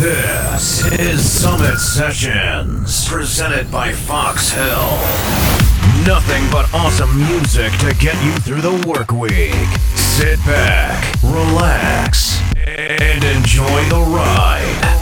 This is Summit Sessions, presented by Fox Hill. Nothing but awesome music to get you through the work week. Sit back, relax, and enjoy the ride.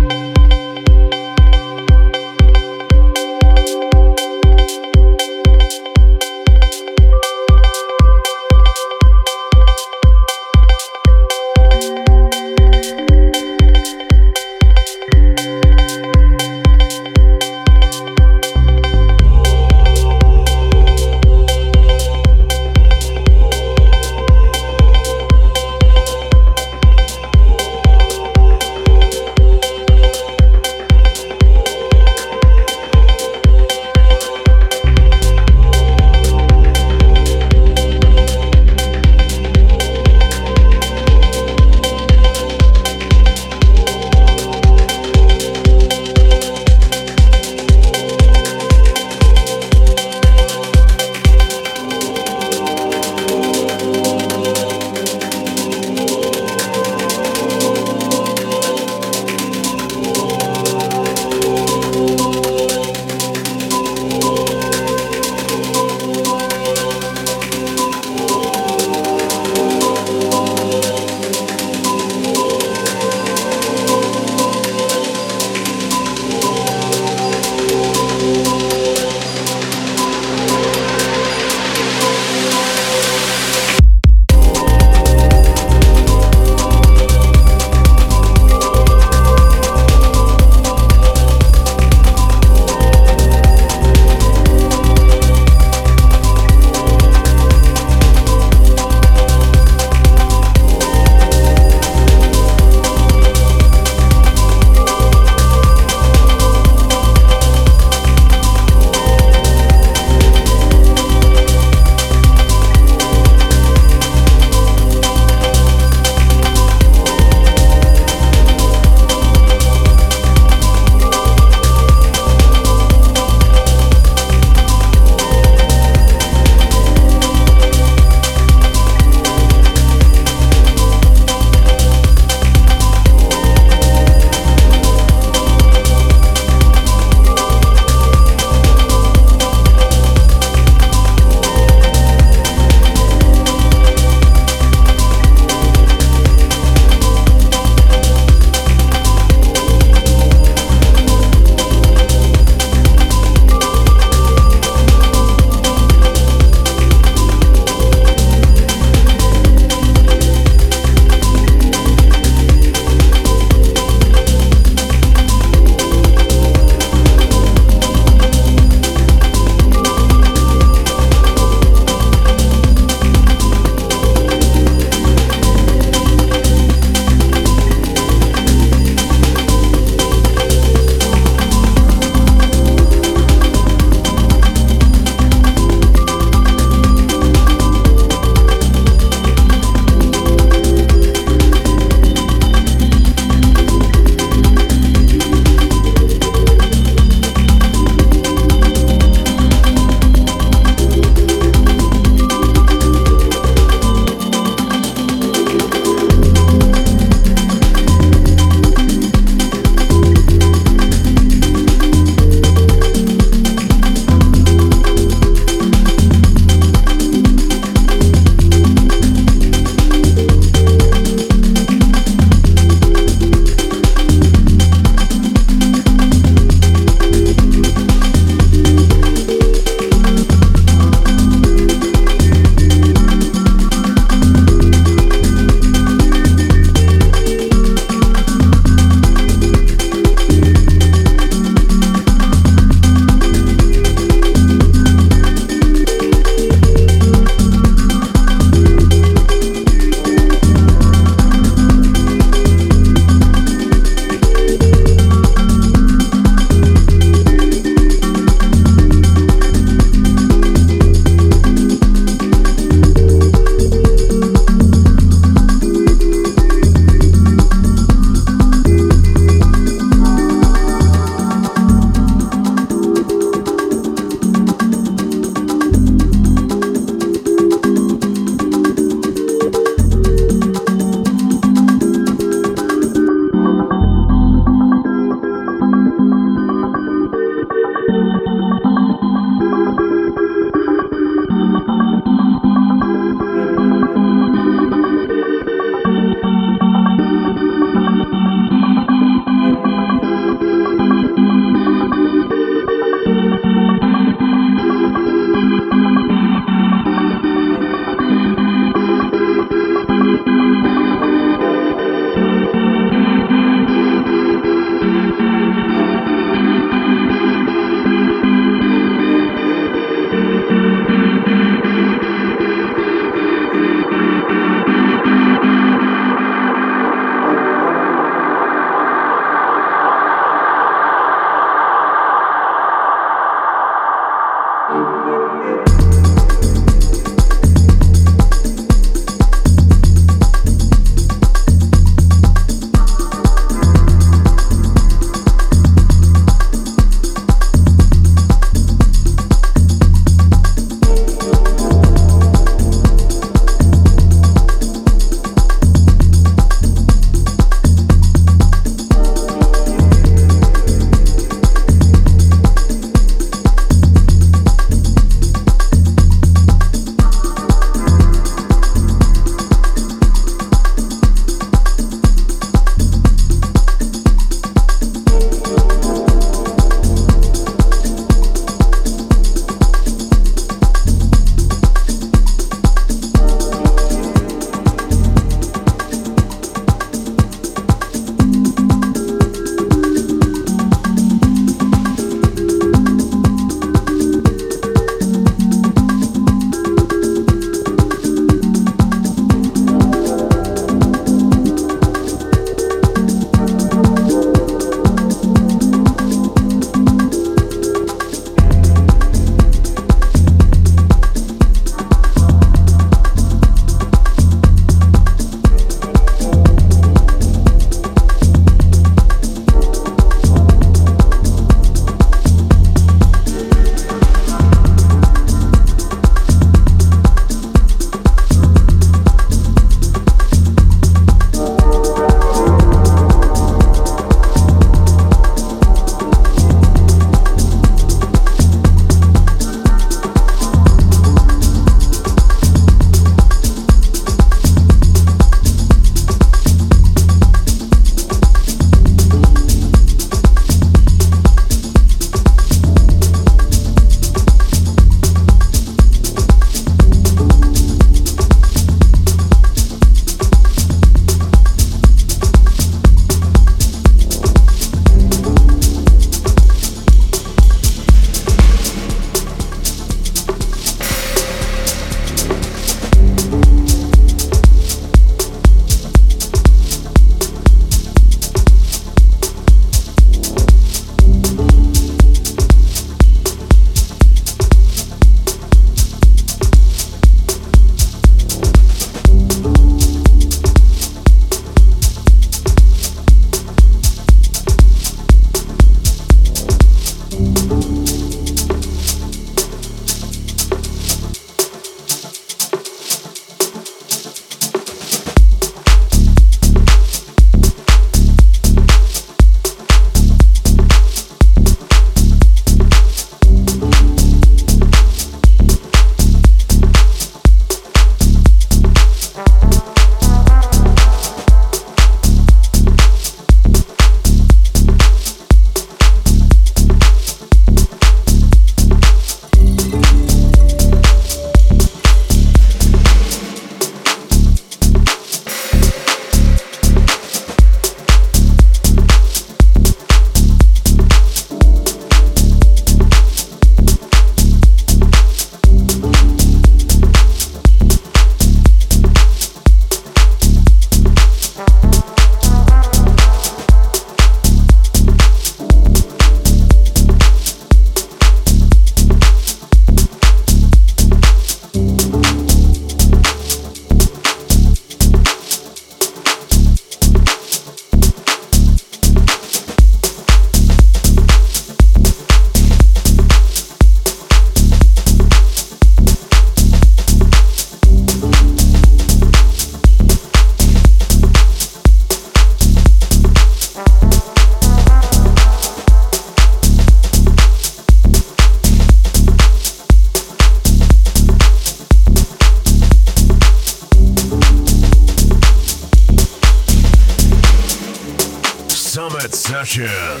Summit